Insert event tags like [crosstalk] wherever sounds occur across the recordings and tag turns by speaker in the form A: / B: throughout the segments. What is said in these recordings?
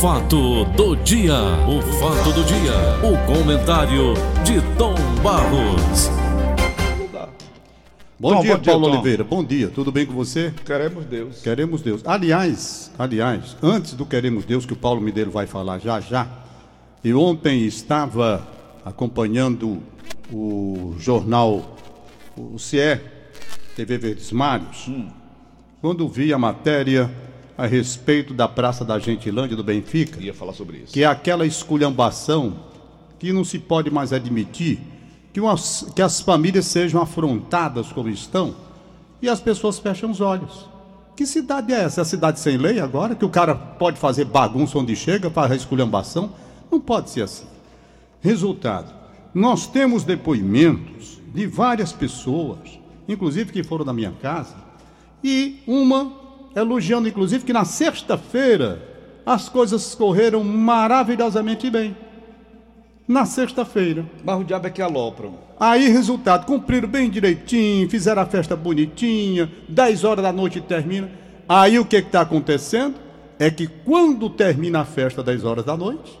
A: fato do dia, o fato do dia, o comentário de Tom Barros.
B: Bom,
C: Tom,
B: dia,
C: bom dia,
B: Paulo
C: Tom.
B: Oliveira. Bom dia. Tudo bem com você?
C: Queremos Deus.
B: Queremos Deus. Aliás, aliás, antes do Queremos Deus, que o Paulo Mineiro vai falar já já, e ontem estava acompanhando o jornal, o CIE, TV Verdes Mares, quando vi a matéria a respeito da Praça da Gentilândia do Benfica,
C: Ia falar sobre isso.
B: que é aquela esculhambação que não se pode mais admitir que, umas- que as famílias sejam afrontadas como estão e as pessoas fecham os olhos. Que cidade é essa? É a cidade sem lei agora? Que o cara pode fazer bagunça onde chega para esculhambação? Não pode ser assim. Resultado: nós temos depoimentos de várias pessoas, inclusive que foram da minha casa, e uma elogiando, inclusive, que na sexta-feira as coisas correram maravilhosamente bem. Na sexta-feira.
C: Mas o diabo é que alopram.
B: Aí, resultado, cumpriram bem direitinho, fizeram a festa bonitinha, 10 horas da noite termina. Aí o que está acontecendo? É que quando termina a festa 10 horas da noite,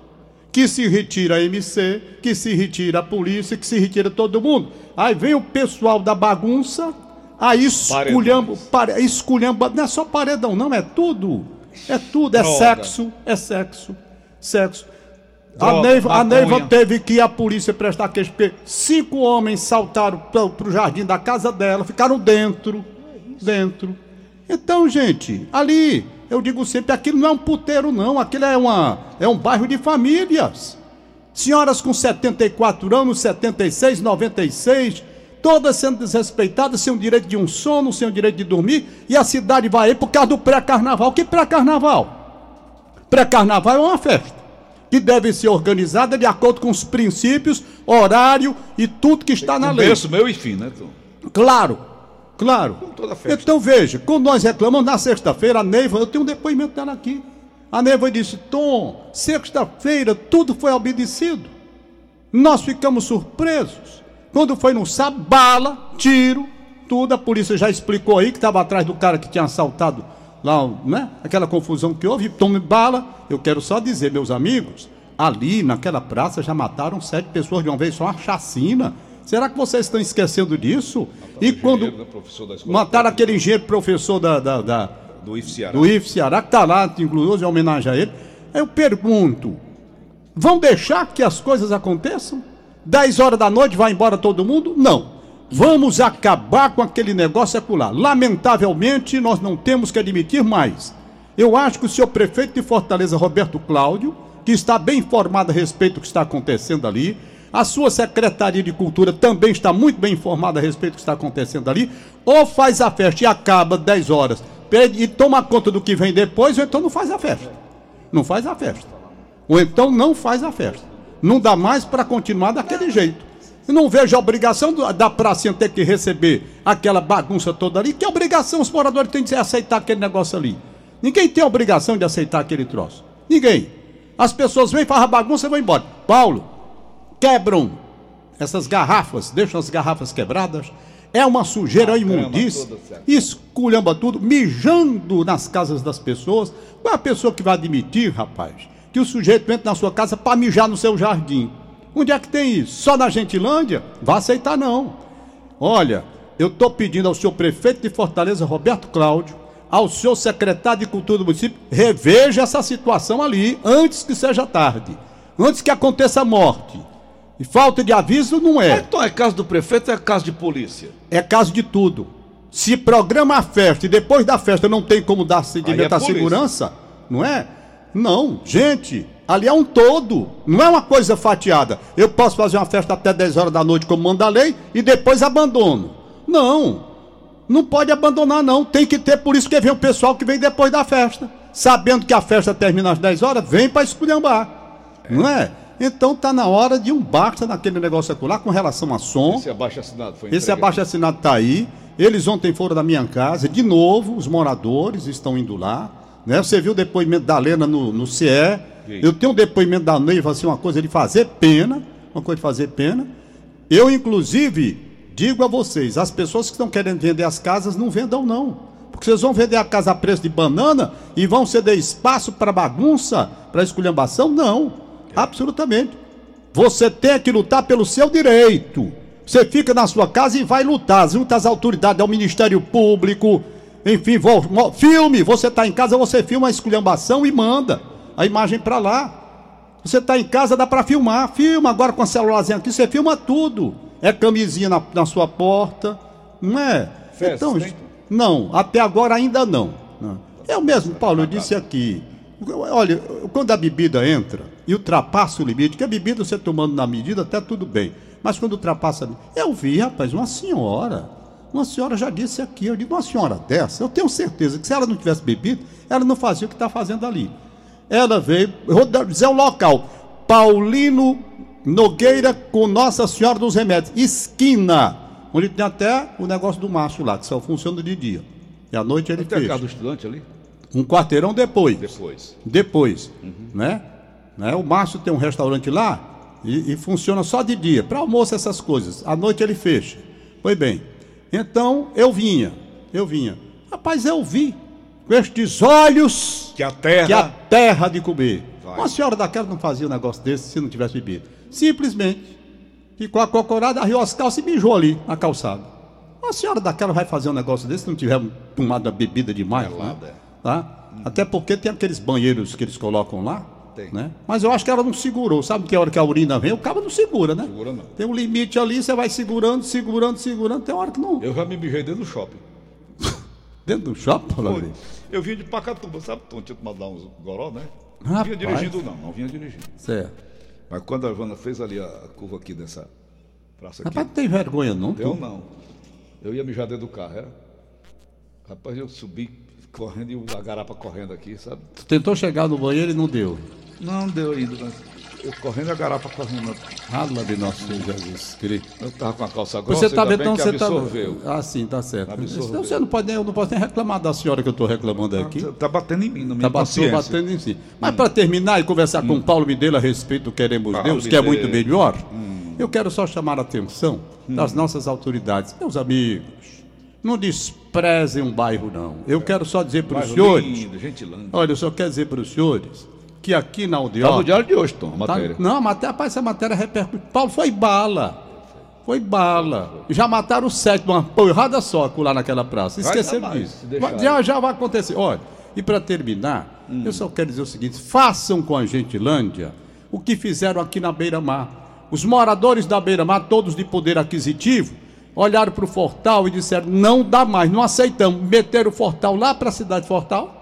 B: que se retira a MC, que se retira a polícia, que se retira todo mundo. Aí vem o pessoal da bagunça, aí esculhamba, pare, esculhamba, não é só paredão, não, é tudo. É tudo, é
C: Droga.
B: sexo, é sexo, sexo. A
C: Droga,
B: Neiva, a. Neiva teve que ir à polícia prestar queixa, porque cinco homens saltaram para o jardim da casa dela, ficaram dentro, dentro. Então, gente, ali, eu digo sempre, aquilo não é um puteiro, não, aquilo é, uma, é um bairro de famílias. Senhoras com 74 anos, 76, 96, todas sendo desrespeitadas, sem o direito de um sono, sem o direito de dormir, e a cidade vai aí por causa do pré-carnaval. Que pré-carnaval? Pré-carnaval é uma festa que deve ser organizada de acordo com os princípios, horário e tudo que está na lei.
C: Começo, meio e fim, né, Tom?
B: Claro, claro.
C: toda festa.
B: Então veja, quando nós reclamamos na sexta-feira, a Neiva, eu tenho um depoimento dela aqui. A Neiva disse: Tom, sexta-feira tudo foi obedecido. Nós ficamos surpresos. Quando foi no sábado, bala, tiro, tudo. A polícia já explicou aí que estava atrás do cara que tinha assaltado lá, né? Aquela confusão que houve, tome bala. Eu quero só dizer, meus amigos, ali naquela praça já mataram sete pessoas de uma vez, só uma chacina. Será que vocês estão esquecendo disso? E quando
C: né,
B: mataram aquele engenheiro professor da, da, da-
C: do IF Ceará.
B: do IF Ceará, que está lá, inclusive, em homenagem a ele, eu pergunto: vão deixar que as coisas aconteçam? 10 horas da noite vai embora todo mundo? Não. Vamos acabar com aquele negócio secular. Lamentavelmente, nós não temos que admitir mais. Eu acho que o senhor prefeito de Fortaleza, Roberto Cláudio, que está bem informado a respeito do que está acontecendo ali, a sua Secretaria de Cultura também está muito bem informada a respeito do que está acontecendo ali, ou faz a festa e acaba 10 horas e toma conta do que vem depois, ou então não faz a festa. Não faz a festa. Ou então não faz a festa. Não dá mais para continuar daquele jeito. Eu não vejo a obrigação da pracinha ter que receber aquela bagunça toda ali. Que obrigação os moradores têm de aceitar aquele negócio ali? Ninguém tem a obrigação de aceitar aquele troço. Ninguém. As pessoas vêm, fazem a bagunça e vão embora. Paulo, quebram essas garrafas, deixam as garrafas quebradas. É uma sujeira,
C: toda, certo.
B: Esculhamba tudo, mijando nas casas das pessoas. Qual é a pessoa que vai admitir, rapaz, que o sujeito entra na sua casa para mijar no seu jardim? Onde é que tem isso? Só na Gentilândia? Vai aceitar não. Olha, eu estou pedindo ao senhor prefeito de Fortaleza, Roberto Cláudio, ao senhor secretário de Cultura do município, reveja essa situação ali antes que seja tarde, antes que aconteça a morte. E falta de aviso não é.
C: Então é caso do prefeito ou é caso de polícia?
B: É caso de tudo. Se programa a festa e depois da festa não tem como dar seguimento
C: é
B: à segurança, não é? Não, gente, ali é um todo, não é uma coisa fatiada. Eu posso fazer uma festa até 10 horas da noite, como manda a lei, e depois abandono. Não, não pode abandonar, não. Tem que ter, por isso que vem o pessoal que vem depois da festa. Sabendo que a festa termina às 10 horas, vem para esculhambar. Não é? Então tá na hora de um basta naquele negócio acolá com relação a som.
C: Esse abaixo assinado foi
B: Esse abaixo assinado está aí. Eles ontem foram da minha casa. De novo, os moradores estão indo lá. Né? Você viu o depoimento da Lena no, no CIE. Eu tenho um depoimento da Neiva, assim, uma coisa de fazer pena. Uma coisa de fazer pena. Eu, inclusive, digo a vocês: as pessoas que estão querendo vender as casas, não vendam, não. Porque vocês vão vender a casa a preço de banana e vão ceder espaço para bagunça, para esculhambação? Não, absolutamente. Você tem que lutar pelo seu direito. Você fica na sua casa e vai lutar junto às autoridades, ao Ministério Público, enfim, vou, filme. Você está em casa, você filma a esculhambação e manda a imagem para lá. Você está em casa, dá para filmar. Filma agora com a celularzinha aqui, você filma tudo. É camisinha na, na sua porta, não é?
C: Festa,
B: então, não, até agora ainda não. não. Eu mesmo, Paulo, eu disse aqui. Olha, quando a bebida entra e ultrapassa o limite, que a bebida você tomando na medida, até tudo bem. Mas quando ultrapassa. Eu vi, rapaz, uma senhora. Uma senhora já disse aqui, eu digo, uma senhora dessa, eu tenho certeza que se ela não tivesse bebido, ela não fazia o que está fazendo ali. Ela veio, eu vou dizer o local, Paulino Nogueira com Nossa Senhora dos Remédios, esquina, onde tem até o negócio do macho lá, que só funciona de dia. E à noite ele
C: Tem a
B: fecha.
C: casa do estudante ali?
B: Um quarteirão depois.
C: Depois.
B: Depois, né? né? O Márcio tem um restaurante lá e, e funciona só de dia, para almoço essas coisas. À noite ele fecha. Pois bem, então eu vinha, eu vinha. Rapaz, eu vi com estes olhos
C: Que a terra.
B: que a terra de comer.
C: Vai.
B: Uma senhora daquela não fazia um negócio desse se não tivesse bebido. Simplesmente ficou acocorada, arriou as calças e mijou ali na calçada. Uma senhora daquela vai fazer um negócio desse se não tiver tomado a bebida demais. Né?
C: Gelada.
B: Tá? Até porque tem aqueles banheiros que eles colocam lá.
C: Tem.
B: Né? Mas eu acho que ela não segurou. Sabe que a hora que a urina vem, o cabo não segura, né?
C: Segura não.
B: Tem um limite ali, você vai segurando, segurando, segurando. Tem hora que não.
C: Eu já me mijei dentro do shopping. [laughs]
B: Dentro do shopping,
C: Foi. Eu vinha de Pacatuba, sabe? Não tinha tomado lá uns goró, né? Não
B: Rapaz.
C: vinha dirigindo, não. Não vinha dirigindo.
B: Certo.
C: Mas quando a Ivana fez ali a curva aqui dessa praça aqui,
B: Rapaz, não tem vergonha, não?
C: eu não. Eu ia mijar dentro do carro, era? Rapaz, eu subi correndo e a garapa correndo aqui, sabe?
B: Tu tentou chegar no banheiro e não deu.
C: Não deu ainda, mas eu correndo a garapa correndo.
B: Rala de nosso Senhor Jesus Cristo.
C: Eu tava com a calça grossa,
B: Você tá
C: ainda
B: vendo,
C: bem
B: então você
C: absorveu.
B: tá. Ah, sim, tá certo.
C: Absorveu.
B: Então você não pode nem, eu não posso nem reclamar da senhora que eu estou reclamando aqui.
C: Tá batendo em mim, na minha
B: Tá batendo, em si. Mas para terminar e conversar com o Paulo Midela a respeito do Queremos
C: Paulo
B: Deus, que é muito melhor, eu quero só chamar a atenção das nossas autoridades. Meus amigos, não desprezem um bairro, não. Eu quero só dizer para os senhores.
C: lindo.
B: Olha, eu só quero dizer para os senhores que aqui na
C: Tá no
B: Aldeota.
C: diário de hoje, Tom, a
B: Tá-
C: matéria.
B: não, a matéria, rapaz, essa matéria repercute. Paulo foi bala. Foi bala. Já mataram sete, uma porrada só lá naquela praça. Esqueceram disso. Já, já vai acontecer. Olha, e para terminar,
C: Hum.
B: eu só quero dizer o seguinte: façam com a Gentilândia o que fizeram aqui na Beira-Mar. Os moradores da Beira-Mar, todos de poder aquisitivo, olharam para o Fortal e disseram: não dá mais, não aceitamos. Meteram o Fortal lá para a cidade de Fortal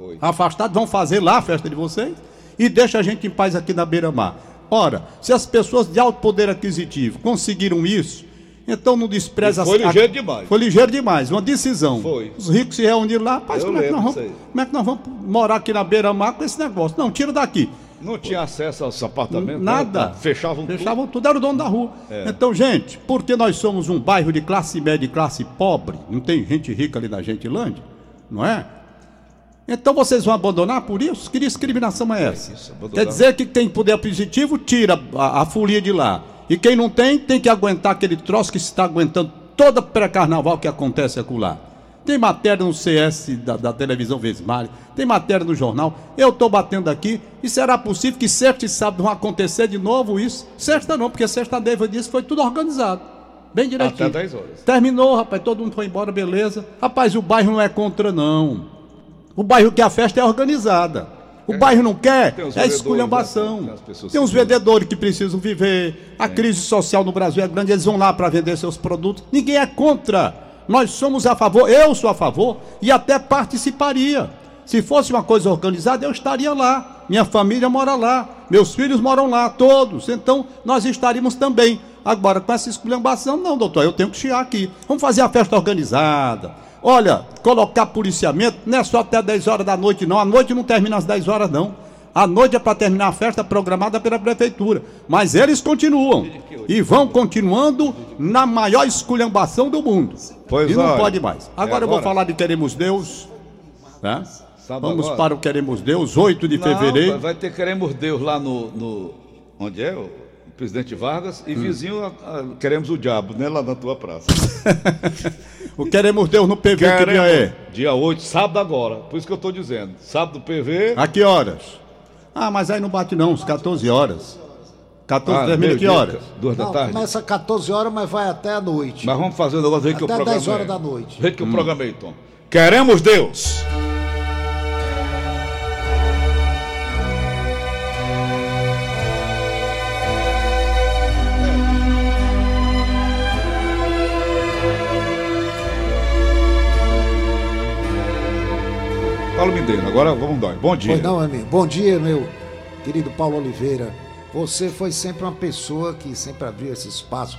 C: Foi.
B: afastados, vão fazer lá a festa de vocês e deixa a gente em paz aqui na beira-mar. Ora, se as pessoas de alto poder aquisitivo conseguiram isso, então não despreza
C: E foi
B: as-
C: ligeiro demais.
B: Foi ligeiro demais, uma decisão.
C: Foi.
B: Os ricos se reuniram lá, rapaz, como é, que nós vamos, como é que nós vamos morar aqui na beira-mar com esse negócio? Não, tira daqui.
C: Não tinha acesso aos apartamentos?
B: Nada.
C: né? Fechavam, tudo.
B: Fechavam tudo, era o dono da rua. Então, gente, porque nós somos um bairro de classe média e classe pobre, não tem gente rica ali na Gentilândia, não é? Então vocês vão abandonar por isso? Que discriminação é essa?
C: isso, abandonar.
B: Quer dizer que quem poder aquisitivo tira a, a folia de lá. E quem não tem, tem que aguentar aquele troço que está aguentando toda pré-carnaval que acontece acolá. Tem matéria no CS da, da televisão Vesmari, tem matéria no jornal. Eu estou batendo aqui e será possível que sexta e sábado vão acontecer de novo isso? Sexta não, porque sexta Deva disse foi tudo organizado. Bem direitinho.
C: Até 10 horas.
B: Terminou, rapaz, todo mundo foi embora, beleza. Rapaz, o bairro não é contra, não. O bairro quer a festa é organizada. O bairro não quer é esculhambação.
C: né? Tem que-
B: vendedores que precisam viver. A crise social no Brasil é grande, eles vão lá para vender seus produtos. Ninguém é contra. Nós somos a favor, eu sou a favor e até participaria. Se fosse uma coisa organizada, eu estaria lá. Minha família mora lá, meus filhos moram lá, todos. Então, nós estaríamos também. Agora, com essa esculhambação, não, doutor, eu tenho que chiar aqui. Vamos fazer a festa organizada. Olha, colocar policiamento não é só até 10 horas da noite, não. A noite não termina às 10 horas, não. A noite é para terminar a festa programada pela prefeitura. Mas eles continuam. E vão continuando na maior esculhambação do mundo.
C: Pois
B: e não
C: olha,
B: pode mais.
C: é
B: Agora eu vou
C: agora?
B: falar de Queremos Deus. Né? Vamos
C: agora?
B: para o Queremos Deus, 8 de
C: Não,
B: fevereiro.
C: vai ter Queremos Deus lá no. no- onde é? Presidente Vargas.
B: Hum.
C: E vizinho, a- a- queremos o diabo, né? Lá na tua praça. [laughs]
B: O Queremos Deus no PV, que dia
C: Queremos-
B: é?
C: Dia 8, sábado agora. Por isso que eu tô dizendo. Sábado PV.
B: A que horas? Ah, mas aí não bate não, às 14 horas. 14 termina que horas?
C: Duas da tarde.
D: começa às 14 horas, mas vai até a noite.
C: Mas vamos fazer o negócio jeito que eu
D: Até
C: programei.
D: 10 horas da noite.
C: Do jeito que eu programei, Tom. Queremos Deus. Mineiro, agora vamos dar. Bom dia.
D: Pois não, amigo. Bom dia, meu querido Paulo Oliveira. Você foi sempre uma pessoa que sempre abriu esse espaço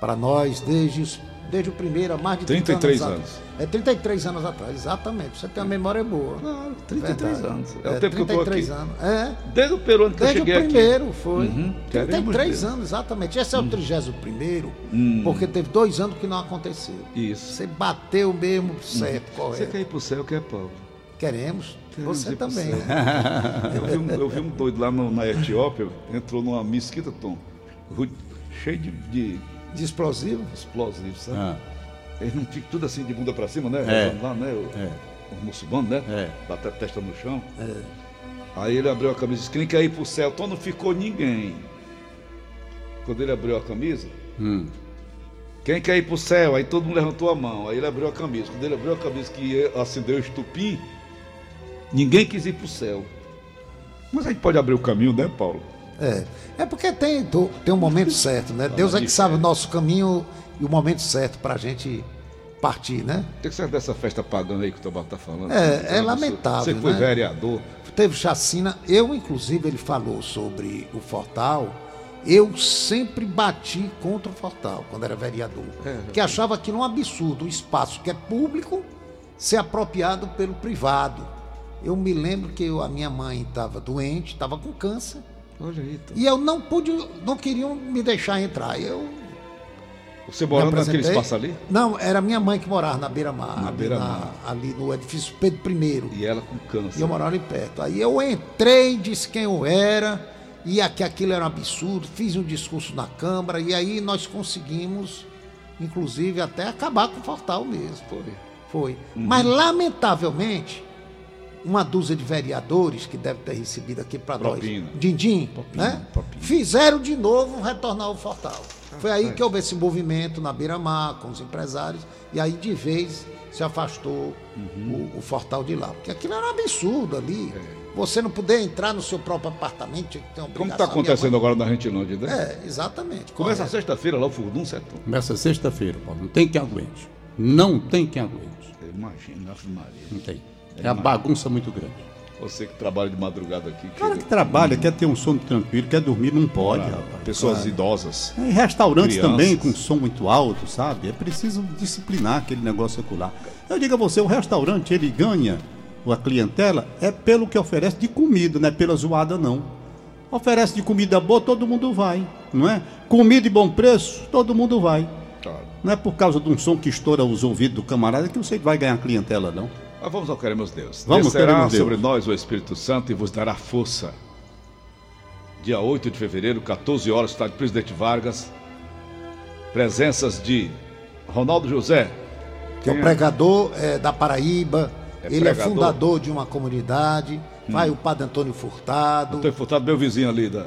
D: para nós desde, desde o primeiro, há mais de 30
C: 33
D: anos.
C: anos.
D: É 33 anos atrás, exatamente. Você tem uma memória boa.
C: Claro, 33
D: Verdade.
C: anos. É, o tempo que eu tô aqui.
D: 33 anos. É.
C: Desde o período que
D: Desde
C: eu
D: o
C: cheguei
D: primeiro, foi.
C: Uhum. Queremos
D: 33
C: Deus.
D: anos, exatamente. Esse é o 31 primeiro,
C: Hum.
D: porque teve dois anos que não aconteceu.
C: aqui. Isso.
D: Você bateu mesmo certo,
C: Você
D: correto.
C: quer ir pro céu, quer, Paulo?
D: Queremos. Você também. [laughs]
C: Eu vi, um, eu vi um doido lá no- na Etiópia, entrou numa mesquita, Tom, cheio de, de
D: De explosivo?
C: explosivos, sabe?
B: Ah,
C: Eles não ficam tudo assim de bunda pra cima, né?
B: É.
C: Lá, né? O,
B: É.
C: Os muçulmanos, né?
B: É.
C: Bate a testa no chão. Aí ele abriu a camisa e disse: Quem quer ir pro céu? Então não ficou ninguém. Quando ele abriu a camisa,
B: hum.
C: Quem quer ir pro céu? Aí todo mundo levantou a mão. Aí ele abriu a camisa. Quando ele abriu a camisa que acendeu o estupim, ninguém quis ir pro céu. Mas a gente pode abrir o caminho, né, Paulo?
D: É. É porque tem, tem um momento certo, né? [laughs] Deus é que sabe o nosso caminho e o momento certo pra gente partir, né?
C: O que você acha dessa festa pagã aí que o Tobato tá falando?
D: É, é lamentável,
C: Você foi
D: né?
C: vereador.
D: Teve chacina, eu inclusive ele falou sobre o Fortal. Eu sempre bati contra o Fortal quando era vereador, que achava aquilo um absurdo, um espaço que é público ser apropriado pelo privado. Eu me lembro que eu- a minha mãe estava doente, estava com câncer,
C: Olha aí, Tom.
D: e eu não pude, não queriam me deixar entrar. Eu
C: Você morando naquele espaço ali?
D: Não, era minha mãe que morava na beira-mar,
C: Na
D: ali,
C: beira-mar.
D: ali no edifício Pedro I.
C: E ela com câncer.
D: E eu morava ali perto. Aí eu entrei, disse quem eu era, e que aquilo era um absurdo, fiz um discurso na Câmara, e aí nós conseguimos, inclusive, até acabar com o Fortal mesmo.
C: Foi.
D: Foi. Mas, lamentavelmente, uma dúzia de vereadores que deve ter recebido aqui para nós, din-din, né?
C: propina.
D: fizeram de novo retornar o Fortal. Foi aí que houve esse movimento na beira-mar, com os empresários, e aí de vez se afastou o, o Fortal de lá. Porque aquilo era um absurdo ali. Você não poder entrar no seu próprio apartamento, tinha que ter uma
C: Como está acontecendo agora na Gentilândia, né?
D: É, exatamente.
C: Começa sexta-feira lá o Furdum, certo?
B: Começa sexta-feira, Paulo. Não tem quem aguente. Não tem quem aguente.
C: Ave Maria.
B: Não tem. É a bagunça muito grande.
C: Você que trabalha de madrugada aqui.
B: O cara que trabalha, quer ter um sono tranquilo, quer dormir, não pode, rapaz.
C: Pessoas idosas.
B: Em restaurantes
C: Crianças.
B: também com som muito alto, sabe? É preciso disciplinar aquele negócio acular. Eu digo a você, o restaurante ele ganha a clientela é pelo que oferece de comida, não é pela zoada não. Oferece de comida boa, todo mundo vai, não é? Comida de bom preço, todo mundo vai.
C: Claro.
B: Não é por causa de um som que estoura os ouvidos do camarada que você vai ganhar clientela, não.
C: Mas vamos ao queremos Deus.
B: Vamos,
C: Descerá
B: queremos Deus.
C: sobre nós o Espírito Santo e vos dará força. Dia 8 de fevereiro, 14 horas, estádio Presidente Vargas. Presenças de Ronaldo José.
D: que é o pregador é, da Paraíba,
C: É
D: ele
C: pregador.
D: é fundador de uma comunidade, vai o padre Antônio Furtado.
C: Estou enfurtado meu vizinho ali da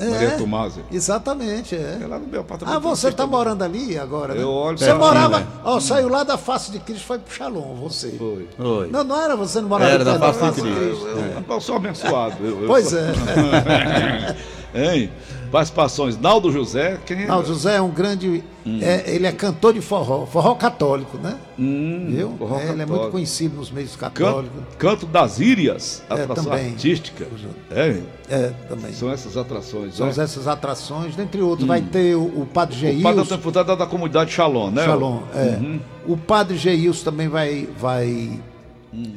C: Maria Tomasi.
D: Exatamente, é.
C: É lá no meu apartamento.
D: Ah, você está morando ali agora, né?
C: Eu olho
D: Você morava,
B: né?
D: ó, saiu lá da face de Cristo, foi pro Shalom, você.
C: Foi.
B: Oi.
D: Não, não era você não morava
B: Era da face de Cristo.
C: Eu, eu sou abençoado. Eu, eu
D: Pois
C: sou-
D: é. [laughs]
C: Hein? Participações. Naldo José. Quem é?
D: Não, José é um grande. é, ele é cantor de forró, forró católico, né? Viu?
C: forró
D: É, ele é muito
C: católico.
D: conhecido nos meios
C: Canto,
D: católicos.
C: Canto das Írias,
D: É,
C: atração
D: também.
C: artística. É,
D: É, também.
C: são essas atrações.
D: São
C: né?
D: essas atrações, dentre outros. Vai ter o, o Padre
C: O padre é da comunidade Shalom, né?
D: Shalom, é. O Padre Geilson também vai, vai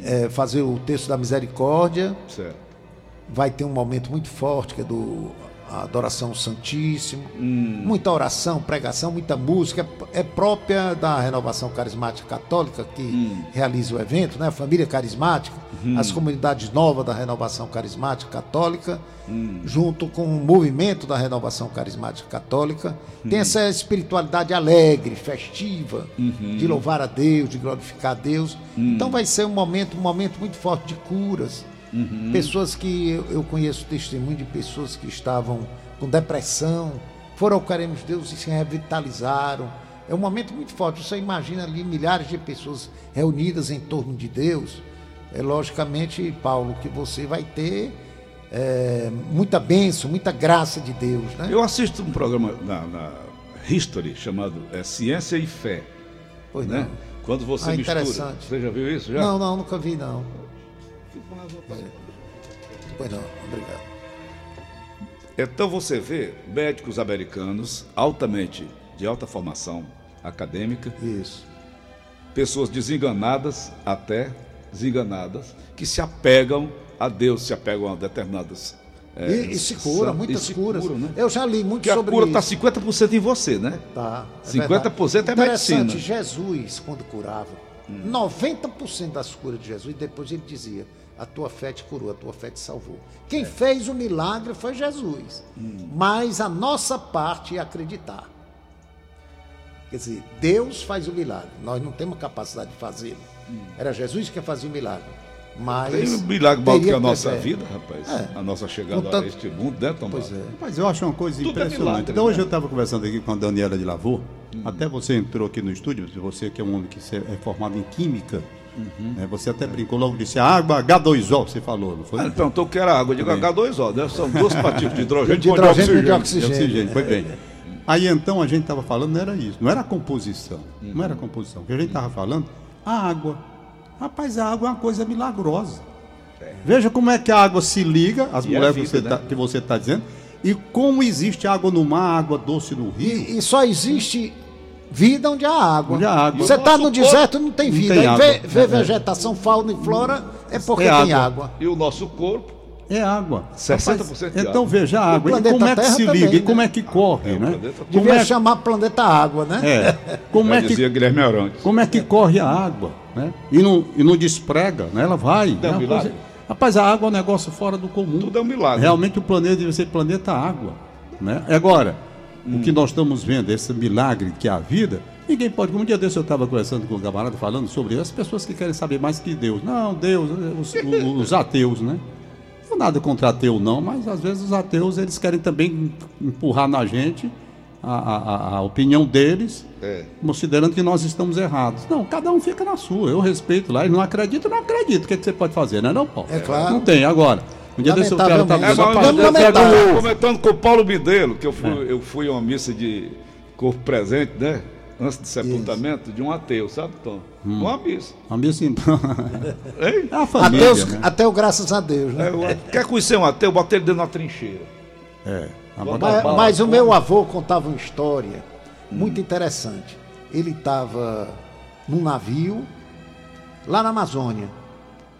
D: é, fazer o texto da misericórdia.
C: Certo.
D: Vai ter um momento muito forte, que é do a adoração ao Santíssimo, muita oração, pregação, muita música. É própria da renovação carismática católica que realiza o evento, né? A família carismática, as comunidades novas da renovação carismática católica, junto com o movimento da renovação carismática católica. Tem essa espiritualidade alegre, festiva, de louvar a Deus, de glorificar a Deus. Então vai ser um momento, um momento muito forte de curas. Pessoas que eu, conheço testemunho de pessoas que estavam com depressão, foram ao Queremos Deus e se revitalizaram. É um momento muito forte. Você imagina ali milhares de pessoas reunidas em torno de Deus. É logicamente, Paulo, que você vai ter é, muita bênção, muita graça de Deus, né?
C: Eu assisto um programa na, na History chamado é, Ciência e Fé.
D: Pois
C: né?
D: não.
C: Quando você
D: Ah,
C: mistura.
D: interessante.
C: Você já viu isso? Já?
D: Não, não, nunca vi, não. Pois não, obrigado.
C: Então você vê médicos americanos altamente de alta formação acadêmica,
D: Isso.
C: pessoas desenganadas até desenganadas que se apegam a Deus, se apegam a determinadas é,
D: e, e se cura, muitas
C: se
D: curas.
C: curam, né?
D: Eu já li muito
C: Porque a
D: sobre
C: cura
D: isso.
C: está 50% em você, né?
D: Tá,
C: 50%
D: verdade.
C: é medicina.
D: Jesus, quando curava,
C: Hum.
D: 90% das curas de Jesus, depois ele dizia: A tua fé te curou, a tua fé te salvou. Quem fez o milagre foi Jesus.
C: Hum.
D: Mas a nossa parte é acreditar. Quer dizer, Deus faz o milagre, nós não temos capacidade de fazê-lo. Era Jesus que fazia o milagre. Mas.
C: Hum. Tem um milagre maior do que a nossa vida, rapaz.
D: É.
C: A nossa chegada
D: tanto-
C: a este mundo, né, Tomás?
D: Pois é.
B: Mas eu acho uma coisa
C: Tudo é
B: impressionante.
C: milagre,
B: então, hoje
C: né?
B: eu estava conversando aqui com a Daniela de Lavô. Até você entrou aqui no estúdio, você que é um homem que é formado em química. né, você até brincou logo, disse água H2O, você falou, não foi?
C: Ah, ele perguntou o que era água. Eu digo H2O, né? São duas partículas de hidrogênio,
D: De hidrogênio e de
B: De
D: oxigênio.
B: oxigênio, foi bem. Aí então a gente estava falando, não era isso, não era a composição. Não era a composição. O que a gente estava falando, a água. Rapaz, a água é uma coisa milagrosa. Veja como é que a água se liga, as
C: é
B: moléculas
C: vida,
B: que, você
C: né?
B: tá- que você está dizendo, e como existe água no mar, água doce no rio.
D: E, e só existe vida onde há água.
B: Onde há água.
D: Você está no deserto não tem
B: Não
D: vida.
B: tem
D: Aí
B: água.
D: vê, vê
B: É, é.
D: vegetação, fauna e flora, é porque
B: É
D: tem
B: água.
D: água.
C: E o nosso corpo,
B: É água.
C: 60% de
B: Então
C: água.
B: veja a água. E como é que
D: Terra
B: se
D: também,
B: liga? E
D: né?
B: como é que corre,
C: É,
B: né?
C: planeta
B: Como
D: Devia
B: é,
D: chamar planeta água, né?
B: é, como,
C: já
B: é que,
C: dizia Guilherme Arantes.
B: como é que corre a água, né? E não, e não desprega, né? Ela vai.
C: É um
B: né?
C: milagre.
B: Rapaz, a água é um negócio fora do comum.
C: Tudo é um milagre.
B: Realmente o planeta deve ser planeta água, né? Agora, o
C: Hum.
B: que nós estamos vendo, esse milagre que é a vida, ninguém pode. Um dia desse eu estava conversando com um camarada falando sobre as pessoas que querem saber mais que Deus. Não, Deus, os, os- ateus, né? Não nada contra ateu, não, mas às vezes os ateus eles querem também empurrar na gente a, a- a- a opinião deles,
C: É.
B: considerando que nós estamos errados. Não, cada um fica na sua. Eu respeito lá. Ele não acredita, não acredito. O que, é que você pode fazer, né, não, Paulo?
D: É claro.
B: Não tem. Agora, um dia desse eu quero estar.
C: É, comentando com o Paulo Bidelo, que eu fui, eu fui a uma missa de corpo presente, né? Antes do sepultamento, de um ateu, sabe, Tom? Uma missa.
B: A minha assim,
C: Hein?
B: é a família,
D: Ateus,
B: né?
D: Ateu, graças a Deus, né?
C: É, eu- quer conhecer um ateu? Bota ele dentro da trincheira.
B: É.
C: Mas-
D: Mas, mas o meu avô contava uma história muito interessante. Ele estava num navio lá na Amazônia,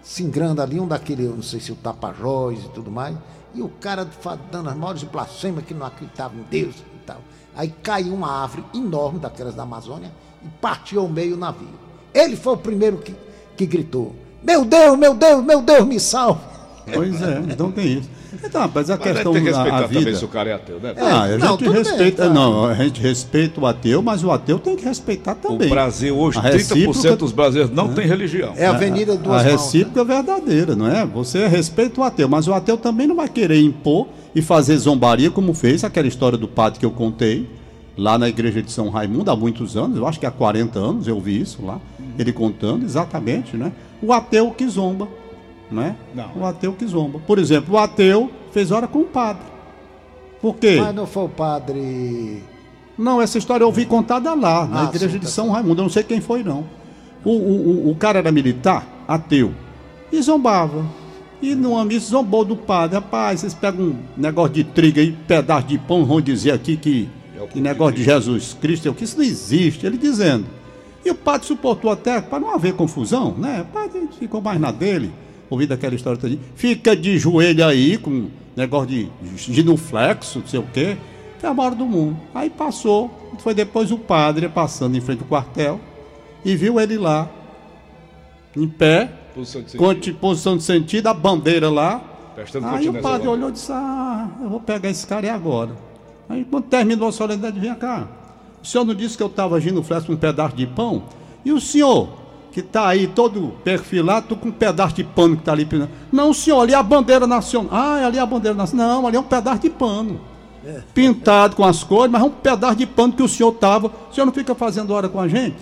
D: singrando ali um daquele, não sei se o Tapajós e tudo mais, e o cara dando as maiores blasfêmias que não acreditava em Deus e tal. Aí caiu uma árvore enorme daquelas da Amazônia e partiu ao meio o navio. Ele foi o primeiro que, que gritou: Meu Deus, meu Deus, meu Deus, me salve!
B: Pois é, então tem isso. Então, rapaz, a
C: Mas a
B: questão
C: gente tem que
B: da
C: respeitar
B: a vida.
C: também se o cara é ateu, né?
B: Ah, a
D: não,
B: gente
D: tudo bem,
B: respeita,
D: claro.
B: não, a gente respeita o ateu, mas o ateu tem que respeitar também.
C: O Brasil hoje,
B: A
C: 30%
B: recíproca-
C: dos brasileiros não tem religião.
D: É a Avenida
B: a
D: Duas Mãos.
B: recíproca é verdadeira, não é? Você respeita o ateu, mas o ateu também não vai querer impor e fazer zombaria como fez aquela história do padre que eu contei lá na igreja de São Raimundo há muitos anos, eu acho que há 40 anos eu vi isso lá, ele contando exatamente, né? O ateu que zomba, né?
C: Não.
B: O ateu que zomba. Por exemplo, o ateu fez hora com o padre. Por quê?
D: Mas não foi o padre.
B: Não, essa história eu ouvi contada lá, na
D: Ah,
B: igreja
D: sim,
B: de
D: tá
B: São Raimundo. Eu não sei quem foi, não. O, o, o, o cara era militar, ateu, e zombava. E numa missa zombou do padre. Rapaz, vocês pegam um negócio de trigo aí, pedaço de pão, vão dizer aqui que,
C: É o
B: que negócio de Jesus Cristo, é o que isso não existe. Ele dizendo. E o padre suportou até, para não haver confusão, né? O padre ficou mais na dele, ouvindo aquela história toda. Fica de joelho aí, com negócio de genuflexo, não sei o quê. Foi a maior do mundo. Aí passou, foi depois o padre passando em frente ao quartel e viu ele lá, em pé,
C: Posição de sentido.
B: posição de sentido, a bandeira lá.
C: Prestando
B: Aí o padre
C: lá.
B: olhou e disse: Ah, eu vou pegar esse cara e agora. Aí quando terminou a solenidade, vem cá. O senhor não disse que eu estava agindo flecha com um pedaço de pão? E o senhor, que está aí todo perfilado, com um pedaço de pano que está ali. Não, senhor, ali é a bandeira nacional. Ah, ali é a bandeira nacional. Não, ali é um pedaço de pano. Pintado com as cores, mas é um pedaço de pano que o senhor estava. O senhor não fica fazendo hora com a gente?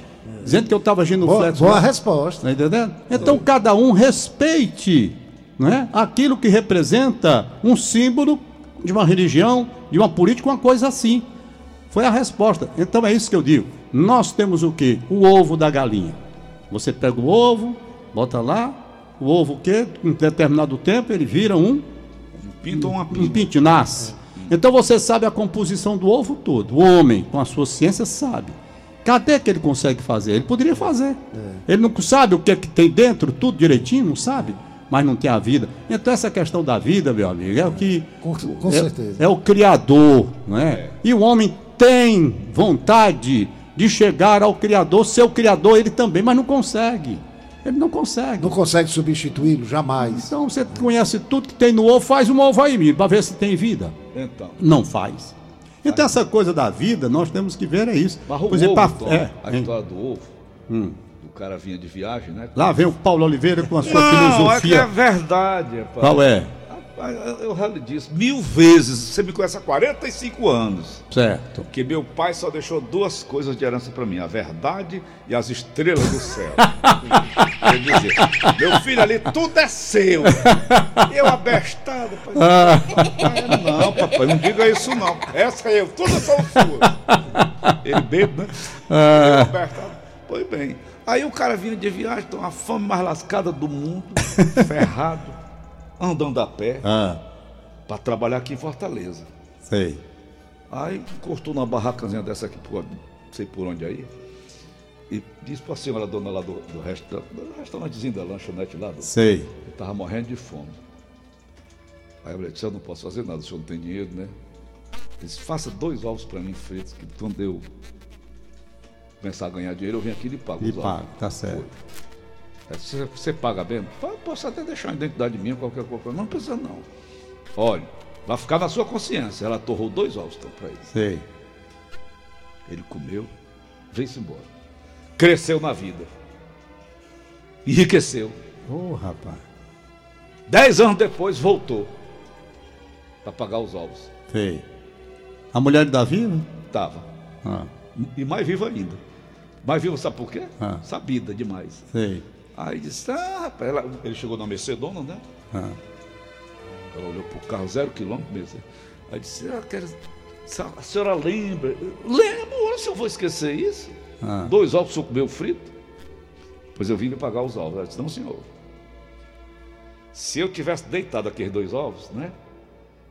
B: Dizendo que eu estava agindo
D: Boa,
B: flecha.
D: boa resposta.
B: Tá entendendo? Então cada um respeite né, aquilo que representa um símbolo de uma religião, de uma política, uma coisa assim. Foi a resposta. Então é isso que eu digo. Nós temos o quê? O ovo da galinha. Você pega o ovo, bota lá, o ovo o quê? Em determinado tempo ele vira um,
C: Pinta ou uma
B: um
C: pinta.
B: pinto, nasce. Então você sabe a composição do ovo todo. O homem, com a sua ciência, sabe. Cadê que ele consegue fazer? Ele poderia fazer. Ele não sabe o que, é que tem dentro, tudo direitinho, não sabe. Mas não tem a vida. Então essa questão da vida, meu amigo, é o que.
D: Com, com
B: é,
D: certeza.
B: é o Criador, não é? E o homem tem vontade de chegar ao Criador, ser o Criador ele também, mas não consegue. Ele não consegue.
D: Não consegue substituí-lo, jamais.
B: Então você conhece tudo que tem no ovo, faz um ovo aí, para ver se tem vida.
C: Então.
B: Não faz. Então essa coisa da vida, nós temos que ver é isso.
C: Mas o
B: Por exemplo,
C: ovo,
B: é,
C: a
B: hein?
C: história do ovo,
B: Hum.
C: o cara vinha de viagem, né?
B: Lá vem o Paulo Oliveira com a sua
C: Não, é que é
B: filosofia.
C: verdade, rapaz.
B: Qual é?
C: Eu lhe disse mil vezes, você me conhece há 45 anos,
B: Certo.
C: que meu pai só deixou duas coisas de herança para mim, a verdade e as estrelas do céu. [laughs] Quer dizer, meu filho ali, tudo é seu. Eu abestado, pai. Papai, Não, papai, não diga isso não. Essa é eu, todas são suas. Ele bebe, né? Eu abestado. Pois bem. Aí o cara vinha de viagem, então a fome mais lascada do mundo, [laughs] ferrado, andando a pé,
B: Ah,
C: para trabalhar aqui em Fortaleza.
B: sei.
C: Aí encostou numa barracazinha dessa aqui, por, não sei por onde aí, e disse para a senhora dona lá do, do, resta, do restaurantezinho da lanchonete lá, do,
B: Sei.
C: eu estava morrendo de fome. Aí eu falei, eu não posso fazer nada, o senhor não tem dinheiro, né? Ele disse, faça dois ovos para mim fritos, que quando eu começar a ganhar dinheiro, eu venho aqui e pago
B: E pago, tá certo.
C: Aí, Você, você paga bem? "Pô, Posso até deixar a identidade minha, qualquer coisa. Não precisa não. Olha, vai ficar na sua consciência. Ela torrou dois ovos então, para ele.
B: Sei.
C: Ele comeu, veio-se embora. Cresceu na vida. Enriqueceu.
B: Ô, rapaz.
C: Dez anos depois voltou para pagar os ovos.
B: Sei. A mulher de Davi, né?
C: Tava.
B: Ah,
C: E mais vivo ainda. Mais vivo, sabe por quê?
B: Ah.
C: Sabida demais.
B: sei.
C: Aí disse, ah, rapaz, ela- ele chegou na Mercedona, né?
B: Ah,
C: Ela olhou pro carro, zero quilômetro mesmo. Aí disse, ah, quero... a senhora lembra? Lembro, olha se eu vou esquecer isso.
B: Ah.
C: Dois ovos, o senhor comeu frito? Pois eu vim lhe pagar os ovos. Ela disse, não, senhor. Se eu tivesse deitado aqueles dois ovos, né?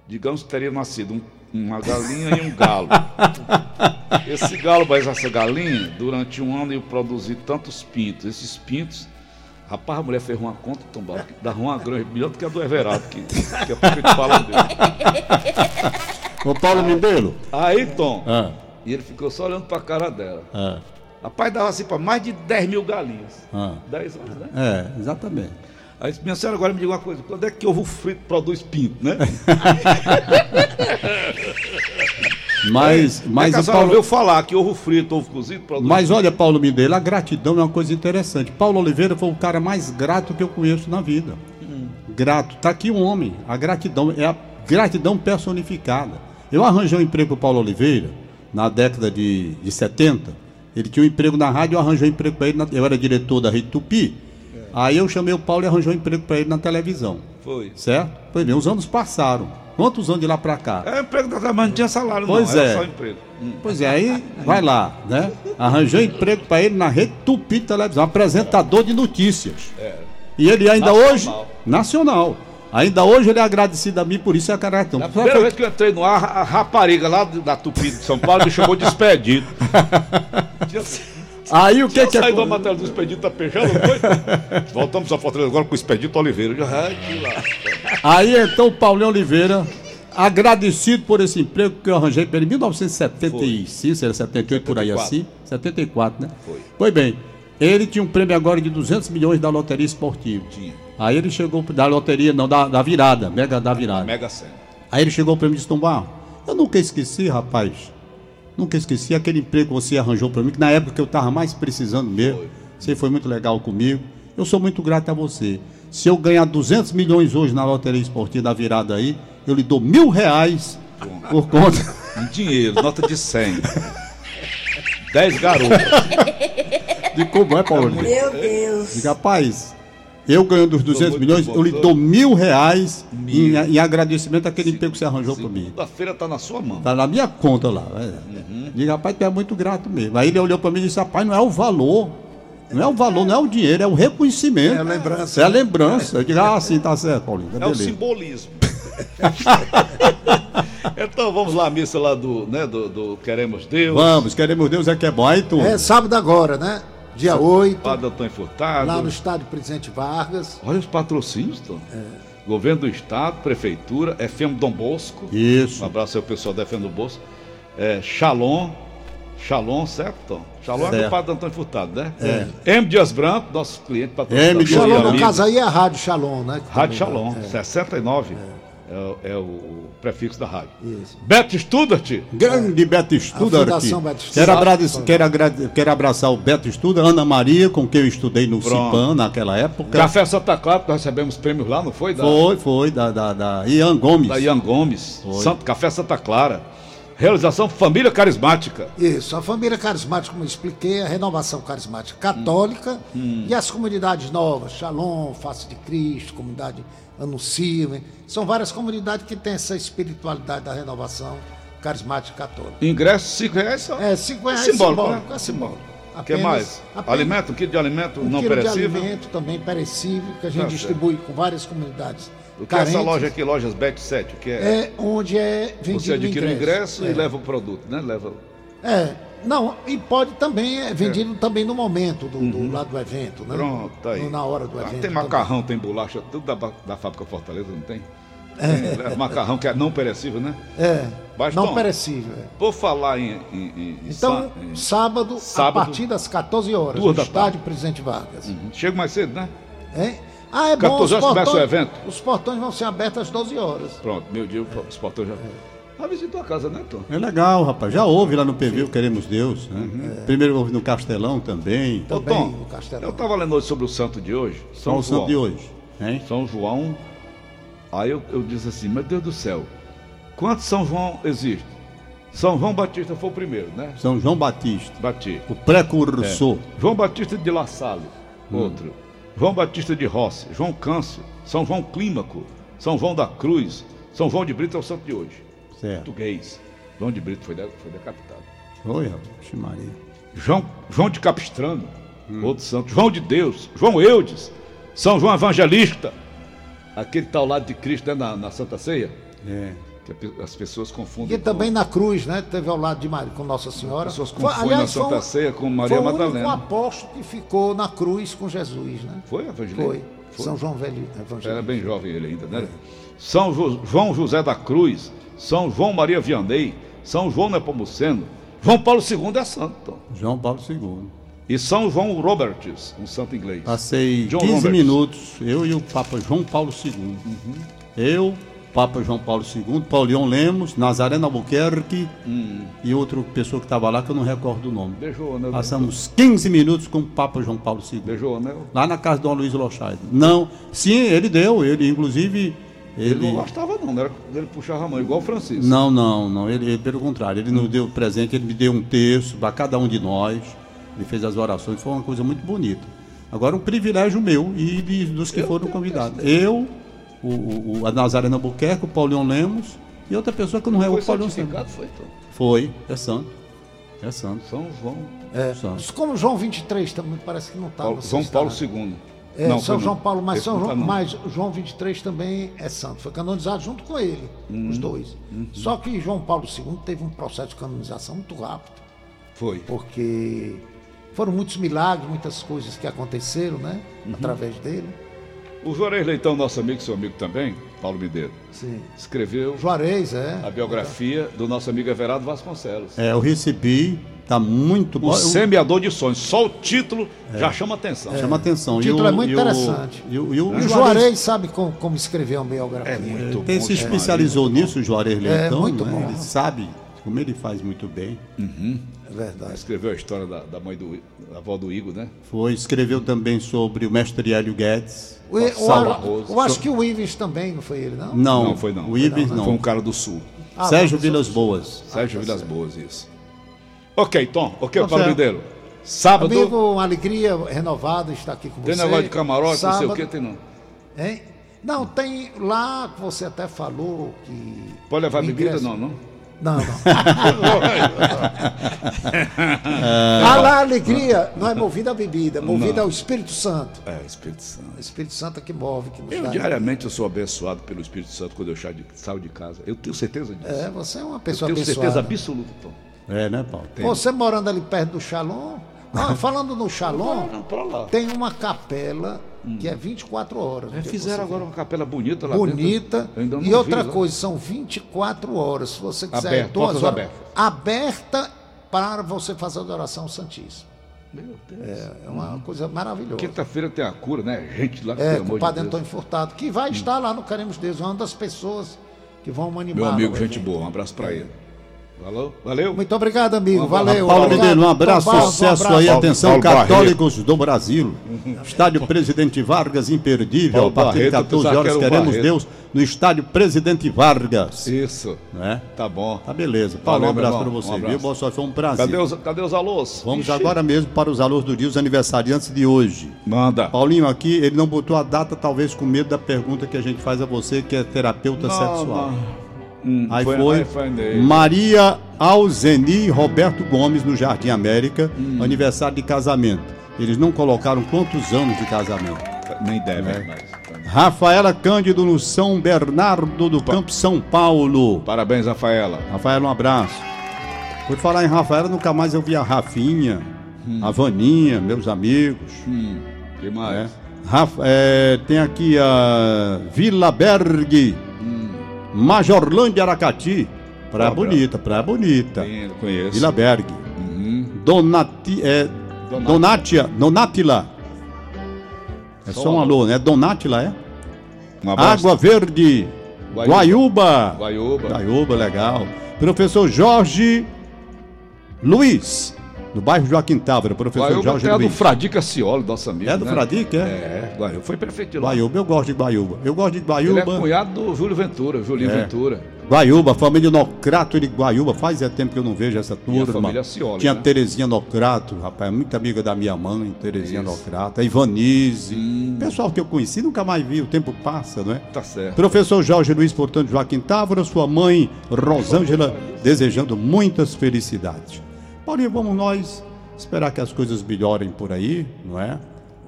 C: Digamos que teria nascido um- uma galinha e um galo. [laughs] Esse galo, mas essa galinha, durante um ano eu produzi tantos pintos. Esses pintos, rapaz, a mulher fez uma conta, tombada, dava uma grande, melhor do que a do Everardo, que, que é porque a gente fala dele. [laughs]
B: Ô, Paulo Mindelo.
C: Aí, Tom,
B: Ah,
C: e ele ficou só olhando pra cara dela.
B: ah,
C: Rapaz, dava assim para mais de 10 mil galinhas.
B: ah.
C: 10 anos, né?
B: É, exatamente.
C: Aí disse, minha senhora, agora me diga uma coisa, quando é que ovo frito produz pinto, né? [laughs]
B: Mas, mas,
C: é a
B: o
C: senhora
B: Paulo,
C: veio falar que ovo frito, ovo cozido produz
B: mas olha, Paulo Mindelo, a gratidão é uma coisa interessante. Paulo Oliveira foi o cara mais grato que eu conheço na vida. Grato. Tá aqui um homem. A gratidão é a gratidão personificada. Eu arranjei um emprego para Paulo Oliveira na década de, de 70. Ele tinha um emprego na rádio, eu arranjei um emprego para ele. na- eu era diretor da Rede Tupi. Aí eu chamei o Paulo e arranjei um emprego para ele na televisão.
C: Foi.
B: Certo? Pois bem, os anos passaram. Quantos anos de lá para cá?
C: É emprego da mas não tinha salário,
B: Pois
C: não.
B: É.
C: só emprego.
B: Pois é, aí vai lá, né? Arranjou emprego para ele na Rede Tupi Televisão, apresentador de notícias. E ele ainda
C: Nacional.
B: hoje. Nacional. Ainda hoje ele é agradecido a mim por isso é caratão.
C: A primeira vez que eu entrei no ar, a rapariga lá da Tupi de São Paulo me chamou de [laughs] expedito. [laughs]
B: Aí o que
C: tinha
B: que
C: a
B: é.
C: matéria do expedito da Peixão, não foi? Voltamos a Fortaleza agora com o expedito Oliveira. Já, ai, que lá.
B: Aí então o Paulinho Oliveira, agradecido por esse emprego que eu arranjei para ele em 1975, era 78 por aí
C: 74.
B: assim, 74, né?
C: Foi.
B: Pois bem, ele tinha um prêmio agora de 200 milhões da loteria esportiva.
C: Tinha.
B: Aí ele chegou da loteria, não, da, da virada, mega da virada.
C: Mega Sena.
B: Aí ele chegou para mim e disse, Tom Barro, eu nunca esqueci, rapaz. Nunca esqueci aquele emprego que você arranjou para mim, que na época que eu estava mais precisando mesmo. Você foi muito legal comigo. Eu sou muito grato a você. Se eu ganhar 200 milhões hoje na loteria esportiva da virada aí, eu lhe dou mil reais por conta.
C: Em dinheiro, nota de 100. 10 garotas.
B: de como é, Paulo?
E: Meu Deus.
B: Diga, rapaz, eu ganhando os 200
C: muito
B: milhões,
C: bom,
B: eu lhe dou mil reais em,
C: Mil.
B: em agradecimento àquele emprego que você arranjou para mim.
C: Segunda-feira tá na sua mão.
B: Tá na minha conta lá. É.
C: Uhum.
B: Diga, rapaz, tu é muito grato mesmo. Aí ele olhou pra mim e disse, rapaz, não é o valor. Não é o valor, não é o dinheiro, é o reconhecimento.
D: É a lembrança.
B: É a lembrança. Eu digo, ah, sim, tá certo, Paulinho. Tá
C: É o simbolismo. [laughs] então vamos lá, a missa lá do, né, do, do Queremos Deus.
B: Vamos, queremos Deus é que é bom. Aí tu.
D: É sábado agora, né? Dia 8,
C: Padre Antônio Furtado.
D: lá no estádio Presidente Vargas.
C: Olha os patrocínios, Tom.
B: É.
C: Governo do Estado, Prefeitura, FM Dom Bosco. Um
B: Isso.
C: abraço aí ao pessoal da FM do Bosco. É, Shalom. Shalom, certo, Tom? Shalom é do
B: Certo.
C: Padre Antônio Furtado, né? É. M. Dias Branco, nosso cliente
B: M.
C: patrocinador.
B: Dias
C: e
D: Shalom, no caso aí é a Rádio Shalom, né? que
C: Rádio
D: também-
C: Shalom,
D: é,
C: 69. É, o- é o, prefixo da rádio.
D: Isso.
C: Beto Studart.
B: Grande.
D: Fundação Beto Studer.
B: Quero, abraçar, quero, agra- quero abraçar o Beto Studer, Ana Maria, com quem eu estudei no
C: Pronto.
B: Cipan naquela época.
C: Café Santa Clara, nós recebemos prêmios lá, não foi? Da,
B: Foi, foi, da, da, da Ian Gomes.
C: da Ian Gomes.
B: Foi.
C: Santo, Café Santa Clara. Realização Família Carismática.
D: Isso, a família carismática, como eu expliquei, é a renovação carismática católica
C: Hum.
D: e as comunidades novas, Shalom, Face de Cristo, comunidade Anuncia, são várias comunidades que têm essa espiritualidade da renovação carismática católica.
C: Ingresso 5 reais só.
D: É, cinco reais
C: simbólico,
D: simbólico,
C: né?
D: é simbólico.
C: O que mais?
D: apenas
C: Alimento, um quilo de alimento
D: um
C: não
D: quilo
C: perecível.
D: de alimento também perecível, que a gente
C: Tá
D: distribui com várias comunidades
C: O que é essa
D: carentes.
C: loja aqui, Lojas Bet 7? O que é?
D: É onde é vendido
C: Você adquire o ingresso
D: É.
C: e leva o produto, né? Leva.
D: É, não, e pode também, é vendido também no momento do, do lado do evento, né?
C: Pronto, tá aí.
D: Na hora do
C: Ah,
D: evento.
C: Tem
D: também.
C: macarrão, tem bolacha, tudo da, da fábrica Fortaleza, não tem? Tem, leva macarrão que é não perecível, né?
D: É,
C: Mas,
D: não perecível. é.
C: Por falar em. em- em-
D: Então,
C: em-
D: sábado,
C: sábado,
D: a partir das 14 horas, no
C: da
D: estádio Presidente Vargas.
C: Chega mais cedo, né?
D: Hein? Ah, é bom,
C: 14
D: os
C: horas começa
D: portões,
C: o evento?
D: os portões vão ser abertos às 12 horas.
C: Pronto, meu dia, os portões já. Ah, visita tua casa, né, Tom?
B: É legal, rapaz. Já houve lá no PV o Queremos Deus. Né?
C: Uhum.
B: Primeiro houve no Castelão também.
C: Ô,
D: Também
C: Tom,
D: no Castelão.
C: eu tava lendo hoje sobre o santo de hoje.
B: São o santo de hoje. Hein?
C: São João. Aí eu, eu disse assim, meu Deus do céu, quantos São João existem? São João Batista foi o primeiro, né?
B: São João Batista,
C: Batista.
B: o precursor.
C: João Batista de La Salle, outro. João Batista de Rossi, João Câncio, São João Clímaco, São João da Cruz, São João de Brito é o santo de hoje.
B: Certo.
C: Português. João de Brito foi, de- foi decapitado.
B: Oi, rapaz. Vixe Maria.
C: João, João de Capistrano, outro santo. João de Deus, João Eudes, São João Evangelista, aquele que está ao lado de Cristo né, na, na Santa Ceia,
B: É.
C: que as pessoas confundem.
D: E também na cruz, né? Teve ao lado de Maria, com Nossa Senhora.
C: As pessoas
D: Foi-
C: confundem
D: aliás,
C: a Santa
D: foi um-
C: Ceia com Maria
D: foi o único
C: Madalena.
D: apóstolo que ficou na cruz com Jesus, né?
C: Foi, Evangelista?
D: Foi. São João Velho
C: Era
D: Evangelista.
C: bem jovem ele ainda, né? São Jo- João José da Cruz, São João Maria Vianney, São João Nepomuceno, João Paulo II é santo. Tom.
B: João Paulo II.
C: E São João Roberts, um santo inglês.
B: Passei
C: John
B: 15
C: Roberts.
B: minutos, eu e o Papa João Paulo II. Eu, Papa João Paulo II, Paulion Lemos, Nazareno Albuquerque e outra pessoa que estava lá que eu não recordo o nome.
C: Beijou anel.
B: Passamos 15 minutos com o Papa João Paulo II.
C: Beijou anel.
B: Lá na casa do Luiz Lochaide. Não, sim, ele deu, ele inclusive.
C: Ele
B: Ele,
C: não gostava não, não era ele puxava a mão, igual o Francisco.
B: não, não, não, ele, ele, pelo contrário, ele nos deu presente, ele me deu um terço para cada um de nós. Ele fez as orações, foi uma coisa muito bonita. Agora, um privilégio meu e de- dos que
C: Eu
B: foram convidados. Eu, o, o, o- a Nazarena Albuquerque, o Paulion Lemos e outra pessoa que não
C: Foi
B: recordo. o
C: santificado,
B: Lemos.
C: foi, Tom.
B: Foi, é santo. É santo.
C: São João.
D: É.
B: Santo.
D: Como João 23 também parece que não está.
C: Paulo- João Paulo II.
D: É,
C: Não,
D: São
C: foi
D: João
C: não.
D: Paulo, mas São
C: não
D: João,
C: tá, não.
D: mas João 23 também é santo. Foi canonizado junto com ele,
C: Hum.
D: os dois. Só que João Paulo II teve um processo de canonização muito rápido,
C: Foi.
D: porque foram muitos milagres, muitas coisas que aconteceram, né?
C: Uhum.
D: Através dele.
C: O Juarez Leitão, nosso amigo, seu amigo também, Paulo Mineiro.
D: Sim.
C: Escreveu
D: Juarez, é.
C: a biografia do nosso amigo Everardo Vasconcelos.
B: É, eu recebi, tá muito bom.
C: O Semeador de Sonhos. Só o título já chama atenção.
B: Chama atenção.
D: O
B: E
D: título é muito
B: e o-
D: interessante.
B: E o, e o
D: E o
B: Juarez
D: Juarez sabe como, como escrever uma biografia.
C: É muito
B: tem-
C: bom.
B: se especializou nisso, o Juarez Leitão.
D: muito
B: né?
D: bom.
B: Ele sabe como ele faz muito bem.
D: É verdade.
C: Escreveu a história da, da mãe do da avó do Igor, né?
B: Foi, escreveu também sobre o mestre Hélio Guedes.
D: O, o,
C: Saulo
D: eu, acho que o Ives também, não foi ele, não?
B: Não,
C: Não foi não.
B: O Ives não.
C: Foi um cara do sul.
D: Ah,
B: Sérgio Vilas Boas.
C: Sérgio Vilas Boas, isso. Ok, Tom. Ok,
B: Tá
C: Paulo. Mineiro. Sábado.
D: Amigo, uma alegria renovada estar aqui com
C: Tem
D: você.
C: negócio de camarote, não sei o
D: Sábado-
C: que, tem não.
D: Hein? Não, tem lá que você até falou que.
C: Pode levar bebida?
D: ingresso-
C: Não, não.
D: Não, não. [laughs] Ah, lá a alegria não é movida a bebida, é movida
C: Não.
D: ao Espírito Santo.
C: É, Espírito Santo.
D: O Espírito Santo é que move, que nos
C: Eu
D: dá.
C: diariamente eu sou abençoado pelo Espírito Santo quando eu saio de, saio de casa. Eu tenho certeza disso.
D: É, você é uma
C: eu
D: pessoa
C: tenho
D: abençoada.
C: certeza absoluta, Tom.
B: É, né, Paulo?
D: Você morando ali perto do Shalom. Ah, [laughs] falando no Shalom, tem uma capela que é 24 horas.
C: É,
D: que
C: fizeram agora uma capela bonita lá
D: bonita.
C: dentro. Não
D: E outra
C: vi lá.
D: coisa, são 24 horas. Se você quiser,
C: Aberto,
D: duas horas.
C: abertas.
D: Aberta para você fazer a adoração santíssima.
C: Meu Deus.
D: É uma coisa maravilhosa.
C: Quinta-feira tem a cura, né? Gente lá,
D: É,
C: pelo
D: com o Padre
C: de.
D: Antônio Furtado, que vai estar lá no Queremos Deus, é uma das pessoas que vão animar.
C: Meu amigo, gente boa. Um abraço pra ele. Valeu? Valeu?
D: Muito obrigado, amigo. Valeu.
B: Paulo
D: obrigado.
B: Mineiro, um abraço,
D: um
B: sucesso
D: abraço.
B: aí, atenção,
C: Paulo Barreto.
B: católicos do Brasil. Estádio Presidente Vargas, imperdível,
C: Paulo
B: a partir de
C: Barreto, eu
B: 14
C: pensava
B: horas, queremos
C: Barreto.
B: Deus no Estádio Presidente Vargas.
C: Isso.
B: Né?
C: Tá bom.
B: Tá beleza. Paulo,
C: Valeu,
B: um abraço para você,
C: Um abraço.
B: viu? Boa sorte, foi um prazer.
C: Cadê os, cadê os alôs?
B: Vamos
C: Ixi.
B: agora mesmo para os alôs do dia, os aniversariantes de hoje.
C: Manda.
B: Paulinho aqui, ele não botou a data, talvez com medo da pergunta que a gente faz a você, que é terapeuta sexual.
C: Hum,
B: Aí foi,
C: foi.
B: Maria Alzeni Roberto Gomes, no Jardim América,
C: Hum.
B: aniversário de casamento. Eles não colocaram quantos anos de casamento.
C: Nem deve
B: É.
C: mais.
B: Rafaela Cândido, no São Bernardo do Campo, São Paulo.
C: Parabéns, Rafaela.
B: Rafaela, um abraço. Por falar em Rafaela, nunca mais eu vi a Rafinha,
C: Hum.
B: a Vaninha, meus amigos.
C: Hum, que mais?
B: né? Rafa- é, tem aqui a Vila Berg, Majorlândia Aracati. Praia bonita, praia bonita.
C: Conheço.
B: Vila Berg.
C: Uhum.
B: Donati, é. Donatia, Donatila. É
C: Só
B: só um alô, né? Donatila, é?
C: Um.
B: Água Verde.
C: Guaiúba.
B: Guaiúba.
C: Guaiúba,
B: legal. Professor Jorge Luiz, do bairro Joaquim Távora. Professor
C: Guaiúba
B: Jorge
C: tem a do
B: Luiz.
C: Fradica Cioli, nosso amigo.
B: É do
C: né?
B: Fradique, é?
C: É, Guaiúba. Foi prefeito de lá.
B: Guaiúba, eu gosto de Guaiúba. Eu gosto de
C: Ele
B: Guaiúba.
C: é cunhado do Júlio Ventura, Julinho
B: É.
C: Ventura.
B: Guaiúba, família Nocrato de Guaiúba. Faz é tempo que eu não vejo essa turma.
C: família Cioli,
B: Tinha
C: né?
B: Terezinha Nocrato, rapaz, muito amiga da minha mãe, Terezinha
C: Isso.
B: Nocrato, a Ivanise.
C: Hum.
B: Pessoal que eu conheci, nunca mais vi, o tempo passa, não é?
C: Tá certo.
B: Professor Jorge Luiz, portanto, Joaquim Távora, sua mãe, Rosângela, desejando muitas felicidades. Paulinho, vamos nós esperar que as coisas melhorem por aí, não é?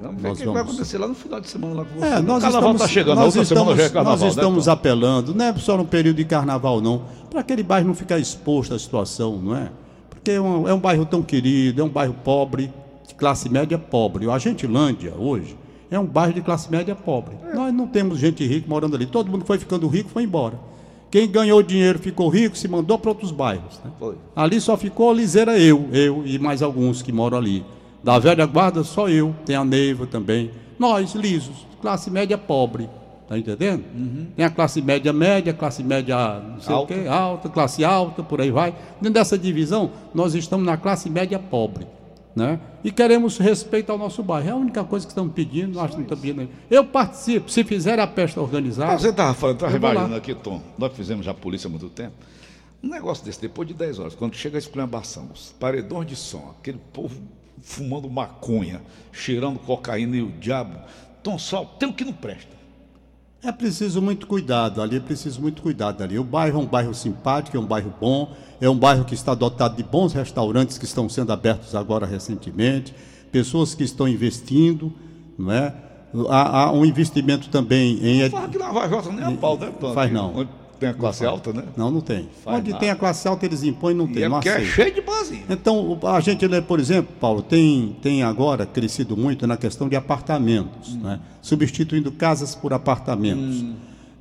C: Vamos ver o que vai
B: vamos-
C: acontecer lá no final de semana lá com você.
B: É, nós
C: carnaval
B: estamos,
C: tá chegando,
B: nós estamos,
C: é carnaval,
B: nós estamos
C: né,
B: apelando, não é só no período de carnaval, não, para aquele bairro não ficar exposto à situação, não é? Porque é um, é um bairro tão querido, é um bairro pobre, de classe média pobre. A Gentilândia, hoje, é um bairro de classe média pobre. Nós não temos gente rica morando ali. Todo mundo foi ficando rico, foi embora. Quem ganhou dinheiro ficou rico, se mandou para outros bairros. né? Ali só ficou liseira eu, eu e mais alguns que moram ali. Da velha guarda, só eu. Tem a Neiva também. Nós, lisos, classe média pobre. Tá entendendo? Tem a classe média média, classe média não sei
C: Alta.
B: o quê, alta, classe alta, por aí vai. Dentro dessa divisão, nós estamos na classe média pobre. Né? E queremos respeito ao nosso bairro. É a única coisa que estamos pedindo, nós não estamos pedindo. Eu participo, se fizer a peste organizada.
C: Você estava falando, estava imaginando aqui, Tom. Nós fizemos já polícia há muito tempo. Um negócio desse, depois de 10 horas, quando chega a exclamação, os paredões de som, aquele povo fumando maconha, cheirando cocaína e o diabo. Tom, só tem o que não presta.
B: É preciso muito cuidado ali, é preciso muito cuidado ali. O bairro é um bairro simpático, é um bairro bom, é um bairro que está dotado de bons restaurantes que estão sendo abertos agora recentemente, pessoas que estão investindo, não é? Há, há um investimento também em.
C: Fala que Nova Jota nem é pau, né, Tom?
B: Faz não.
C: Onde tem a classe alta, né?
B: Não, não tem.
C: Faz
B: Onde
C: nada.
B: tem a classe alta, eles impõem, não
C: E
B: tem.
C: é
B: não
C: porque é cheio de barzinho.
B: Então, a gente, por exemplo, Paulo, tem, tem agora crescido muito na questão de apartamentos, né? substituindo casas por apartamentos.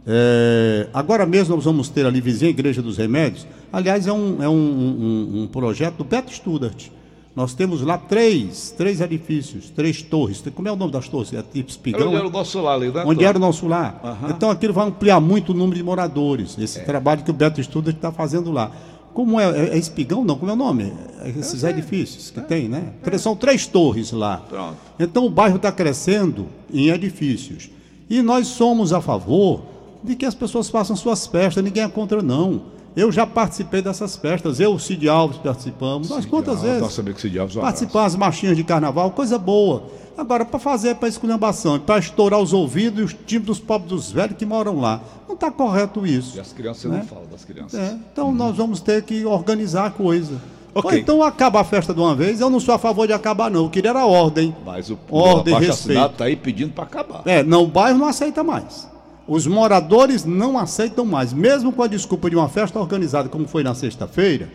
B: É, agora mesmo nós vamos ter ali vizinha Igreja dos Remédios. Aliás, é um, é um, um, um projeto do Beto Studart. Nós temos lá três, três edifícios, três torres. Como é o nome das torres? É tipo espigão?
C: Onde era o nosso lar ali, né?
B: Onde era o nosso lar.
C: Aham.
B: Então aquilo vai ampliar muito o número de moradores. Esse trabalho que o Beto Studart está fazendo lá. Como é, é, é espigão? Não, como é o nome? É esses edifícios que tem, né? São três torres lá.
C: Pronto.
B: Então o bairro está crescendo em edifícios. E nós somos a favor de que as pessoas façam suas festas, ninguém é contra, não. Eu já participei dessas festas, eu, o Cid Alves, participamos. Nós quantas
C: Alves,
B: vezes?
C: nosso amigo Cid Alves, um.
B: Participar as marchinhas de carnaval, coisa boa. Agora, para fazer para esculhambação, para estourar os ouvidos e os timbres dos pobres dos velhos que moram lá. Não está correto isso.
C: E as crianças
B: né?
C: não falam das crianças.
B: É, então nós vamos ter que organizar a coisa.
C: Ok.
B: Ou então acaba a festa de uma vez, eu não sou a favor de acabar, não. Eu queria era ordem.
C: Mas o
B: Ordem,
C: o abaixo
B: respeito.
C: assinado tá aí pedindo para acabar.
B: É, não, o bairro não aceita mais. Os moradores não aceitam mais, mesmo com a desculpa de uma festa organizada, como foi na sexta-feira,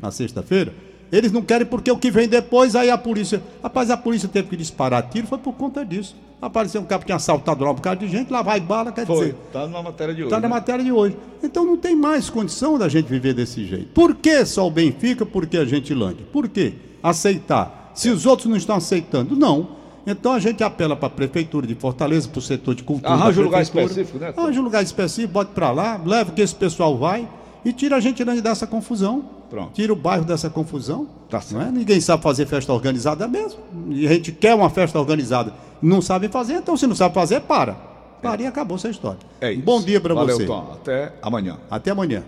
B: na sexta-feira, eles não querem porque o que vem depois, aí a polícia. Rapaz, a polícia teve que disparar tiro, foi por conta disso. Apareceu um cara que tinha assaltado lá um bocado de gente, lá vai bala, quer
C: Foi.
B: dizer.
C: Tá na matéria de hoje.
B: Está na
C: né?
B: matéria de hoje. Então não tem mais condição da gente viver desse jeito. Por que só o Benfica? Por que a Gentilândia? Por que aceitar? Se os outros não estão aceitando, não. Então a gente apela para a Prefeitura de Fortaleza, para o setor de cultura.
C: Arranja um lugar específico, né?
B: Arranja um lugar específico, bote para lá, leva que esse pessoal vai e tira a Gentilândia dessa confusão.
C: Pronto.
B: Tira o bairro dessa confusão.
C: Tá
B: não
C: certo.
B: é? Ninguém sabe fazer festa organizada mesmo. E a gente quer uma festa organizada. Não sabe fazer, então se não sabe fazer, para. Para e acabou essa história.
C: É isso.
B: Bom dia para você.
C: Tom. Até amanhã.
B: Até amanhã.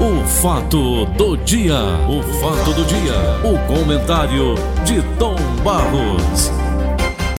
A: O fato do dia, o fato do dia, o comentário de Tom Barros.